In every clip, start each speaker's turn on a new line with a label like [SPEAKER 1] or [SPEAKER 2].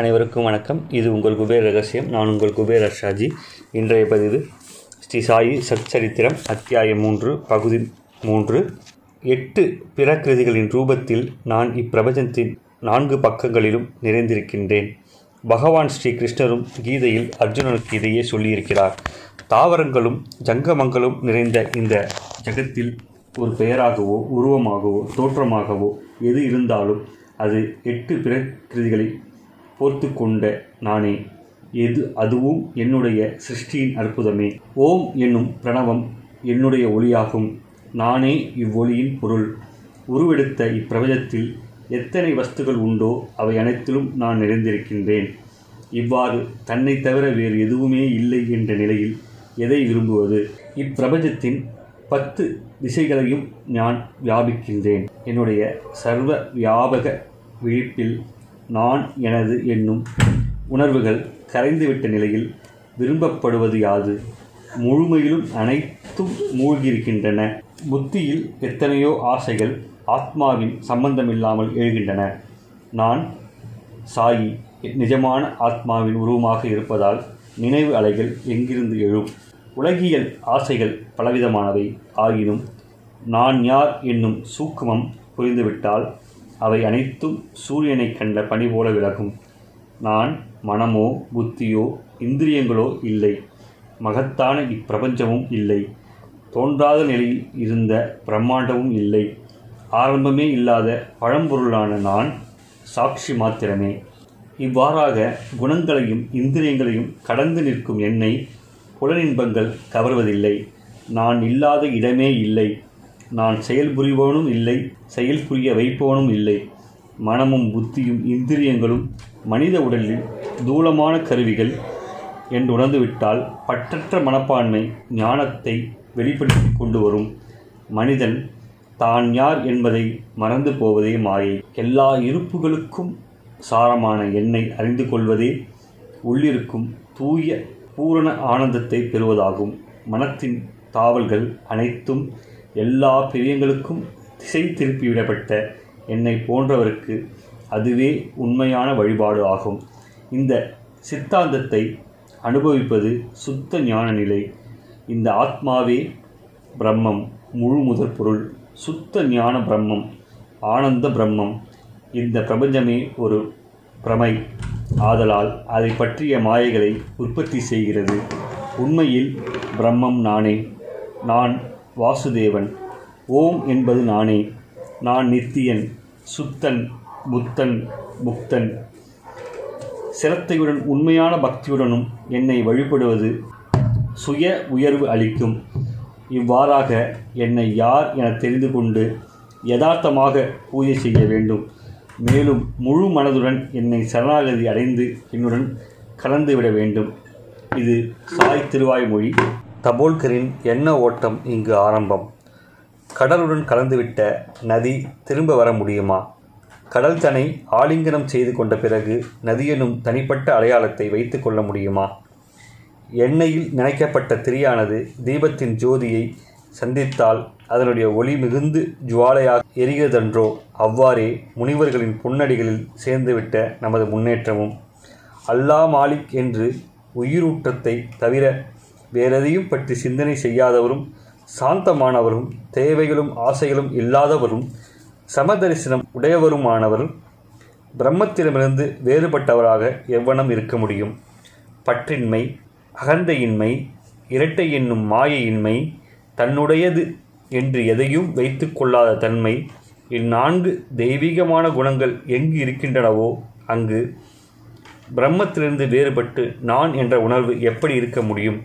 [SPEAKER 1] அனைவருக்கும் வணக்கம். இது உங்கள் குபேர் ரகசியம். நான் உங்கள் குபேர் அர்ஷாஜி. இன்றைய பதிவு ஸ்ரீ சாயி சச்சரித்திரம் அத்தியாயம் மூன்று பகுதி மூன்று. எட்டு பிறக்கிருதிகளின் ரூபத்தில் நான் இப்பிரபஞ்சத்தின் நான்கு பக்கங்களிலும் நிறைந்திருக்கின்றேன். பகவான் ஸ்ரீ கிருஷ்ணரும் கீதையில் அர்ஜுனனுக்கு இதையே சொல்லியிருக்கிறார். தாவரங்களும் ஜங்கமங்களும் நிறைந்த இந்த ஜகத்தில் ஒரு பெயராகவோ உருவமாகவோ தோற்றமாகவோ எது இருந்தாலும் அது எட்டு பிரகிருதிகளை போர்த்து கொண்ட நானே. எது அதுவும் என்னுடைய சிருஷ்டியின் அற்புதமே. ஓம் என்னும் பிரணவம் என்னுடைய ஒளியாகும். நானே இவ்வொளியின் பொருள். உருவெடுத்த இப்பிரபஞ்சத்தில் எத்தனை வஸ்துகள் உண்டோ அவை அனைத்திலும் நான் நிறைந்திருக்கின்றேன். இவ்வாறு தன்னை தவிர வேறு எதுவுமே இல்லை என்ற நிலையில் எதை விரும்புவது? இப்பிரபஞ்சத்தின் பத்து திசைகளையும் நான் வியாபிக்கின்றேன். என்னுடைய சர்வ வியாபக விழிப்பில் நான் எனது என்னும் உணர்வுகள் கரைந்துவிட்ட நிலையில் விரும்பப்படுவது யாது? முழுமையிலும் அனைத்தும் மூழ்கியிருக்கின்றன. புத்தியில் எத்தனையோ ஆசைகள் ஆத்மாவின் சம்பந்தமில்லாமல் எழுகின்றன. நான் சாயி நிஜமான ஆத்மாவின் உருவமாக இருப்பதால் நினைவு அலைகள் எங்கிருந்து எழும்? உலகியல் ஆசைகள் பலவிதமானவை. ஆகினும் நான் யார் என்னும் சூக்குமம் புரிந்துவிட்டால் அவை அனைத்தும் சூரியனை கண்ட பனி போல விலகும் நான் மனமோ புத்தியோ இந்திரியங்களோ இல்லை. மகத்தான இப்பிரபஞ்சமும் இல்லை. தோன்றாத நிலையில் இருந்த பிரம்மாண்டமும் இல்லை. ஆரம்பமே இல்லாத பழம்பொருளான நான் சாட்சி மாத்திரமே. இவ்வாறாக குணங்களையும் இந்திரியங்களையும் கடந்து நிற்கும் என்னை புலனின்பங்கள் கவர்வதில்லை. நான் இல்லாத இடமே இல்லை. நான் செயல் புரிபவனும் இல்லை செயல் புரிய வைப்பவனும் இல்லை. மனமும் புத்தியும் இந்திரியங்களும் மனித உடலில் தூளமான கருவிகள் என்று உணர்ந்துவிட்டால் பற்றற்ற மனப்பான்மை ஞானத்தை வெளிப்படுத்தி கொண்டு வரும். மனிதன் தான் யார் என்பதை மறந்து போவதே மாயை. எல்லா இருப்புகளுக்கும் சாரமான எண்ணை அறிந்து கொள்வதே உள்ளிருக்கும் தூய பூரண ஆனந்தத்தை பெறுவதாகும். மனத்தின் தாவல்கள் அனைத்தும் எல்லா பிரியங்களுக்கும் திசை திருப்பிவிடப்பட்ட என்னை போன்றவருக்கு அதுவே உண்மையான வழிபாடு ஆகும். இந்த சித்தாந்தத்தை அனுபவிப்பது சுத்த ஞான நிலை. இந்த ஆத்மாவே பிரம்மம் முழு முதற் பொருள் சுத்த ஞான பிரம்மம் ஆனந்த பிரம்மம். இந்த பிரபஞ்சமே ஒரு பிரமை. ஆதலால் அதை பற்றிய மாயைகளை உற்பத்தி செய்கிறது. உண்மையில் பிரம்மம் நானே. நான் வாசுதேவன் ஓம் என்பது நானே நான் நித்தியன் சுத்தன் புத்தன் முக்தன். சிரத்தையுடன் உண்மையான பக்தியுடனும் என்னை வழிபடுவது சுய உயர்வு அளிக்கும். இவ்வாறாக என்னை யார் என தெரிந்து கொண்டு யதார்த்தமாக பூஜை செய்ய வேண்டும். மேலும் முழு மனதுடன் என்னை சரணாகதி அடைந்து என்னுடன் கலந்துவிட வேண்டும். இது சாய் திருவாய்மொழி. தபோல்கரின் எண்ண ஓட்டம் இங்கு ஆரம்பம். கடலுடன் கலந்துவிட்ட நதி திரும்ப வர முடியுமா? கடல் தனை ஆலிங்கனம் செய்து கொண்ட பிறகு நதியெனும் தனிப்பட்ட அடையாளத்தை வைத்து கொள்ள முடியுமா? எண்ணெயில் நினைக்கப்பட்ட திரியானது தீபத்தின் ஜோதியை சந்தித்தால் அதனுடைய ஒளி மிகுந்து ஜுவாலையாக எரிகிறதன்றோ அவ்வாறே முனிவர்களின் புன்னடிகளில் சேர்ந்துவிட்ட நமது முன்னேற்றமும். அல்லா மாலிக் என்று உயிரூட்டத்தை தவிர வேறெதையும் பற்றி சிந்தனை செய்யாதவரும் சாந்தமானவரும் தேவைகளும் ஆசைகளும் இல்லாதவரும் சமதரிசனம் உடையவருமானவர் பிரம்மத்திடமிருந்து வேறுபட்டவராக எவ்வனம் இருக்க முடியும்? பற்றின்மை அகந்தையின்மை இரட்டை என்னும் மாயையின்மை தன்னுடையது என்று எதையும் வைத்து கொள்ளாத தன்மை இந்நான்கு தெய்வீகமான குணங்கள் எங்கு இருக்கின்றனவோ அங்கு பிரம்மத்திலிருந்து வேறுபட்டு நான் என்ற உணர்வு எப்படி இருக்க முடியும்?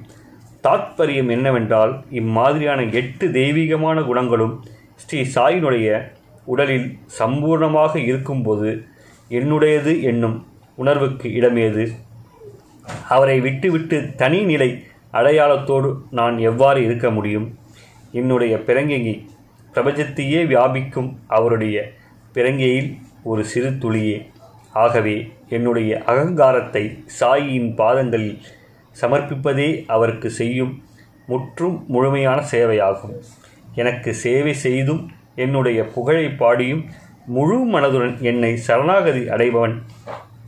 [SPEAKER 1] தாத்பரியம் என்னவென்றால் இம்மாதிரியான எட்டு தெய்வீகமான குணங்களும் ஸ்ரீ சாயினுடைய உடலில் சம்பூர்ணமாக இருக்கும்போது என்னுடையது என்னும் உணர்வுக்கு இடமேது. அவரை விட்டுவிட்டு தனி நிலை அடையாளத்தோடு நான் எவ்வாறு இருக்க முடியும்? என்னுடைய பிறங்கி பிரபஞ்சத்தையே வியாபிக்கும் அவருடைய பிறங்கையில் ஒரு சிறு துளியே. ஆகவே என்னுடைய அகங்காரத்தை சாயியின் பாதங்களில் சமர்ப்பிப்பதே அவருக்கு செய்யும் முற்றும் முழுமையான சேவையாகும். எனக்கு சேவை செய்தும் என்னுடைய புகழை பாடியும் முழு மனதுடன் என்னை சரணாகதி அடைபவன்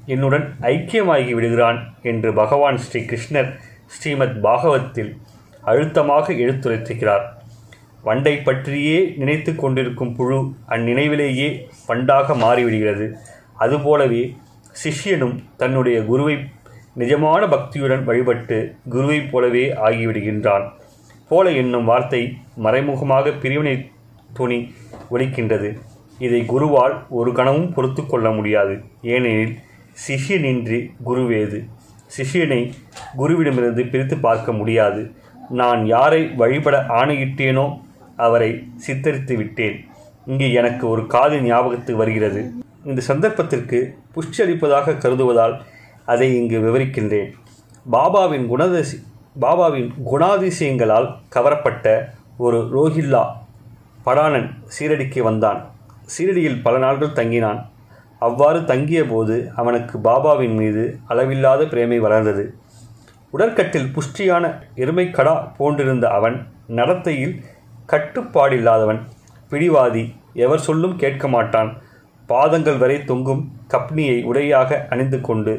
[SPEAKER 1] என்னுடன் ஐக்கியமாகி விடுகிறான் என்று பகவான் ஸ்ரீ கிருஷ்ணர் ஸ்ரீமத் பாகவத்தில் அழுத்தமாக எடுத்துரைத்திருக்கிறார். வண்டை பற்றியே நினைத்து கொண்டிருக்கும் புழு அந்நினைவிலேயே வண்டாக மாறிவிடுகிறது. அதுபோலவே சிஷ்யனும் தன்னுடைய குருவை நிஜமான பக்தியுடன் வழிபட்டு குருவைப் போலவே ஆகிவிடுகின்றான். போல என்னும் வார்த்தை மறைமுகமாக பிரிவினை துணி ஒலிக்கின்றது. இதை குருவால் ஒரு கணமும் பொறுத்து கொள்ள முடியாது. ஏனெனில் சிஷ்யனின்றி குருவேது. சிஷ்யனை குருவிடமிருந்து பிரித்து பார்க்க முடியாது. நான் யாரை வழிபட ஆணையிட்டேனோ அவரை சித்தரித்து விட்டேன். இங்கே எனக்கு ஒரு காது ஞாபகத்துக்கு வருகிறது. இந்த சந்தர்ப்பத்திற்கு புஷ்டி அளிப்பதாக கருதுவதால் அதை இங்கு விவரிக்கின்றேன். பாபாவின் குணதிசி பாபாவின் குணாதிசயங்களால் கவரப்பட்ட ஒரு ரோஹில்லா படானன் சீரடிக்கு வந்தான். சீரடியில் பல நாட்கள் தங்கினான். அவ்வாறு தங்கிய போது அவனுக்கு பாபாவின் மீது அளவில்லாத பிரேமை வளர்ந்தது. உடற்கட்டில் புஷ்டியான எருமைக்கடா போன்றிருந்த அவன் நடத்தையில் கட்டுப்பாடில்லாதவன். பிடிவாதி எவர் சொல்லும் கேட்க மாட்டான் பாதங்கள் வரை தொங்கும் கப்னியை உடையாக அணிந்து கொண்டு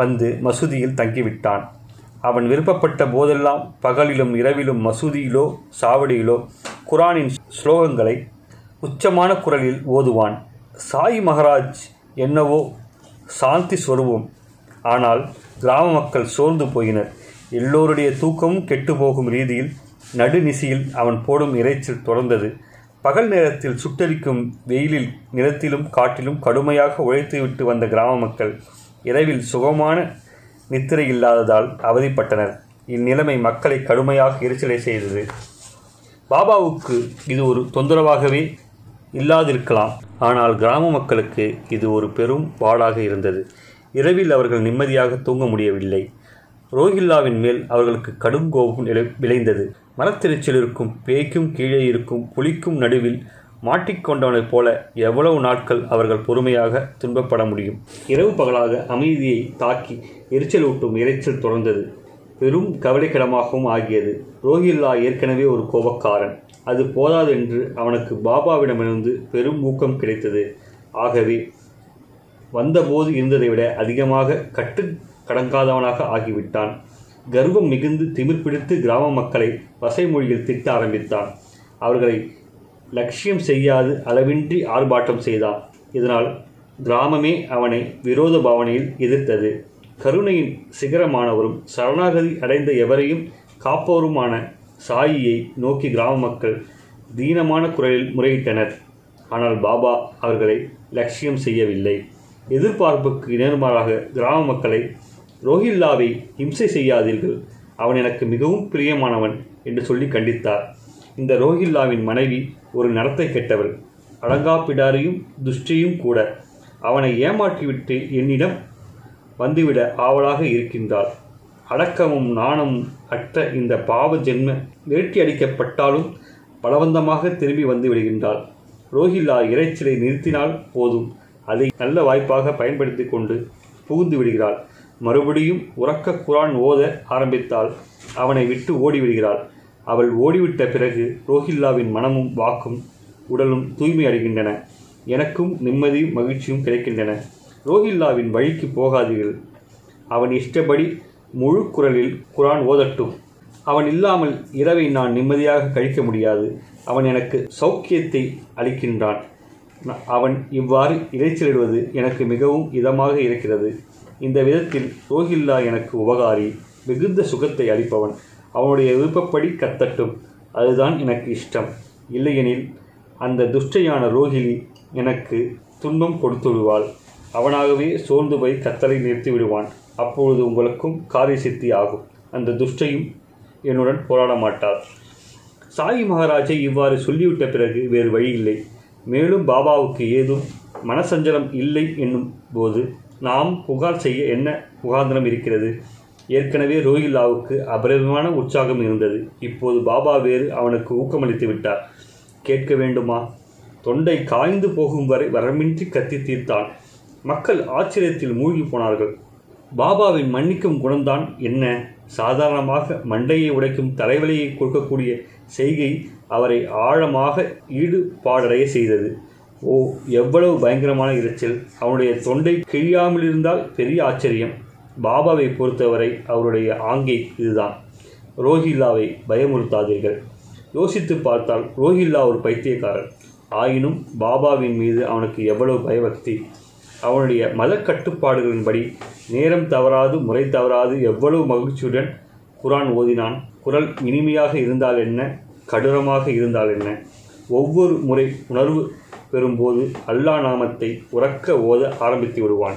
[SPEAKER 1] வந்து மசூதியில் தங்கிவிட்டான். அவன் விருப்பப்பட்ட போதெல்லாம் பகலிலும் இரவிலும் மசூதியிலோ சாவடியிலோ குரானின் ஸ்லோகங்களை உச்சமான குரலில் ஓதுவான். சாய் மகராஜ் என்னவோ சாந்தி சொருவோம் ஆனால் கிராம மக்கள் சோர்ந்து போயினர். எல்லோருடைய தூக்கமும் கெட்டுப்போகும் ரீதியில் நடுநிசியில் அவன் போடும் இறைச்சல் தொடர்ந்தது. பகல் நேரத்தில் சுட்டரிக்கும் வெயிலில் நிலத்திலும் காட்டிலும் கடுமையாக உழைத்துவிட்டு வந்த கிராம மக்கள் இரவில் சுகமான நித்திரை இல்லாததால் அவதிப்பட்டனர். இந்நிலைமை மக்களை கடுமையாக எரிச்சலை செய்தது. பாபாவுக்கு இது ஒரு தொந்தரவாகவே இல்லாதிருக்கலாம். ஆனால் கிராம மக்களுக்கு இது ஒரு பெரும் பாடாக இருந்தது. இரவில் அவர்கள் நிம்மதியாக தூங்க முடியவில்லை. ரோஹில்லாவின் மேல் அவர்களுக்கு கடும் கோபம் விளைந்தது. மரத்திருச்சில் இருக்கும் பேய்க்கும் கீழே இருக்கும் புலிக்கும் நடுவில் மாட்டிக்கொண்டவனைப் போல எவ்வளவு நாட்கள் அவர்கள் பொறுமையாக துன்பப்பட முடியும்? இரவு பகலாக அமைதியை தாக்கி எரிச்சலூட்டும் இறைச்சல் தொடர்ந்தது. பெரும் கவலைக்கிடமாகவும் ஆகியது. ரோஹில்லா ஏற்கனவே ஒரு கோபக்காரன். அது போதாதென்று அவனுக்கு பாபாவிடமிருந்து பெரும் ஊக்கம் கிடைத்தது. ஆகவே வந்தபோது இருந்ததை விட அதிகமாக கட்டு கடங்காதவனாக ஆகிவிட்டான். கர்வம் மிகுந்து திமிர் பிடித்து கிராம மக்களை வசைமொழியில் திட்ட ஆரம்பித்தான். அவர்களை லட்சியம் செய்யாது அளவின்றி ஆர்ப்பாட்டம் செய்தான் இதனால் கிராமமே அவனை விரோத பாவனையில் எதிர்த்தது. கருணையின் சிகரமானவரும் சரணாகதி அடைந்த எவரையும் காப்பவருமான சாயியை நோக்கி கிராம மக்கள் தீனமான குரலில் முறையிட்டனர். ஆனால் பாபா அவர்களை லட்சியம் செய்யவில்லை. எதிர்பார்ப்புக்கு நேர்மாறாக கிராம மக்களை ரோஹில்லாவை இம்சை செய்யாதீர்கள். அவன் எனக்கு மிகவும் பிரியமானவன் என்று சொல்லி கண்டித்தார். இந்த ரோஹில்லாவின் மனைவி ஒரு நடத்தை கெட்டவள். அடங்காப்பிடாரியும் துஷ்டியும் கூட. அவனை ஏமாற்றிவிட்டு என்னிடம் வந்துவிட ஆவலாக இருக்கின்றாள். அடக்கமும் நாணமும் அற்ற இந்த பாவ ஜென்ம வேட்டி அடிக்கப்பட்டாலும் பலவந்தமாக திரும்பி வந்து விடுகின்றாள். ரோஹில்லா இறைச்சலை நிறுத்தினால் போதும். அதை நல்ல வாய்ப்பாக பயன்படுத்தி கொண்டு புகுந்து விடுகிறாள். மறுபடியும் உறக்க குரான் ஓத ஆரம்பித்தால் அவனை விட்டு ஓடிவிடுகிறாள். அவள் ஓடிவிட்ட பிறகு ரோஹில்லாவின் மனமும் வாக்கும் உடலும் தூய்மை அடைகின்றன. எனக்கும் நிம்மதியும் மகிழ்ச்சியும் கிடைக்கின்றன. ரோஹில்லாவின் வழிக்கு போகாதீர்கள். அவன் இஷ்டப்படி முழு குரலில் குரான் ஓதட்டும். அவன் இல்லாமல் இரவை நான் நிம்மதியாக கழிக்க முடியாது. அவன் எனக்கு சௌக்கியத்தை அளிக்கின்றான். அவன் இவ்வாறு இறைச்சலிடுவது எனக்கு மிகவும் இதமாக இருக்கிறது. இந்த விதத்தில் ரோஹில்லா எனக்கு உபகாரி மிகுந்த சுகத்தை அளிப்பவன். அவனுடைய விருப்பப்படி கத்தட்டும். அதுதான் எனக்கு இஷ்டம். இல்லையெனில் அந்த துஷ்டையான ரோஹிலி எனக்கு துன்பம் கொடுத்து விடுவாள் அவனாகவே சோர்ந்து போய் கத்தலை நிறுத்தி விடுவான் அப்பொழுது உங்களுக்கும் காரிய சித்தி ஆகும். அந்த துஷ்டையும் என்னுடன் போராட மாட்டார். சாயி மகாராஜை இவ்வாறு சொல்லிவிட்ட பிறகு வேறு வழி இல்லை. மேலும் பாபாவுக்கு ஏதும் மனசஞ்சலம் இல்லை என்னும் போது நாம் புகார் செய்ய என்ன முகாந்திரம் இருக்கிறது? ஏற்கனவே ரோஹில்லாவுக்கு அபரிதமான உற்சாகம் இருந்தது. இப்போது பாபா வேறு அவனுக்கு ஊக்கமளித்து விட்டார். கேட்க வேண்டுமா? தொண்டை காய்ந்து போகும் வரை வரமின்றி கத்தி தீர்த்தான். மக்கள் ஆச்சரியத்தில் மூழ்கி போனார்கள். பாபாவின் மன்னிக்கும் குணம்தான் என்ன? சாதாரணமாக மண்டையை உடைக்கும் தலைவலியை கொடுக்கக்கூடிய செய்கை அவரை ஆழமாக ஈடுபாடடைய செய்தது. ஓ எவ்வளவு பயங்கரமான இரைச்சல். அவனுடைய தொண்டை கிழியாமல் இருந்தால் பெரிய ஆச்சரியம். பாபாவை பொறுத்தவரை அவருடைய ஆங்கை இதுதான். ரோஹில்லாவை பயமுறுத்தாதீர்கள். யோசித்து பார்த்தால் ரோஹில்லா ஒரு பைத்தியக்காரன். ஆயினும் பாபாவின் மீது அவனுக்கு எவ்வளவு பயபக்தி. அவனுடைய மத கட்டுப்பாடுகளின்படி நேரம் தவறாது முறை தவறாது எவ்வளவு மகிழ்ச்சியுடன் குரான் ஓதினான். குரல் இனிமையாக இருந்தால் என்ன? கடூரமாக இருந்தால் என்ன? ஒவ்வொரு முறை உணர்வு பெறும்போது அல்லாஹ் நாமத்தை உறக்க ஓத ஆரம்பித்து விடுவான்.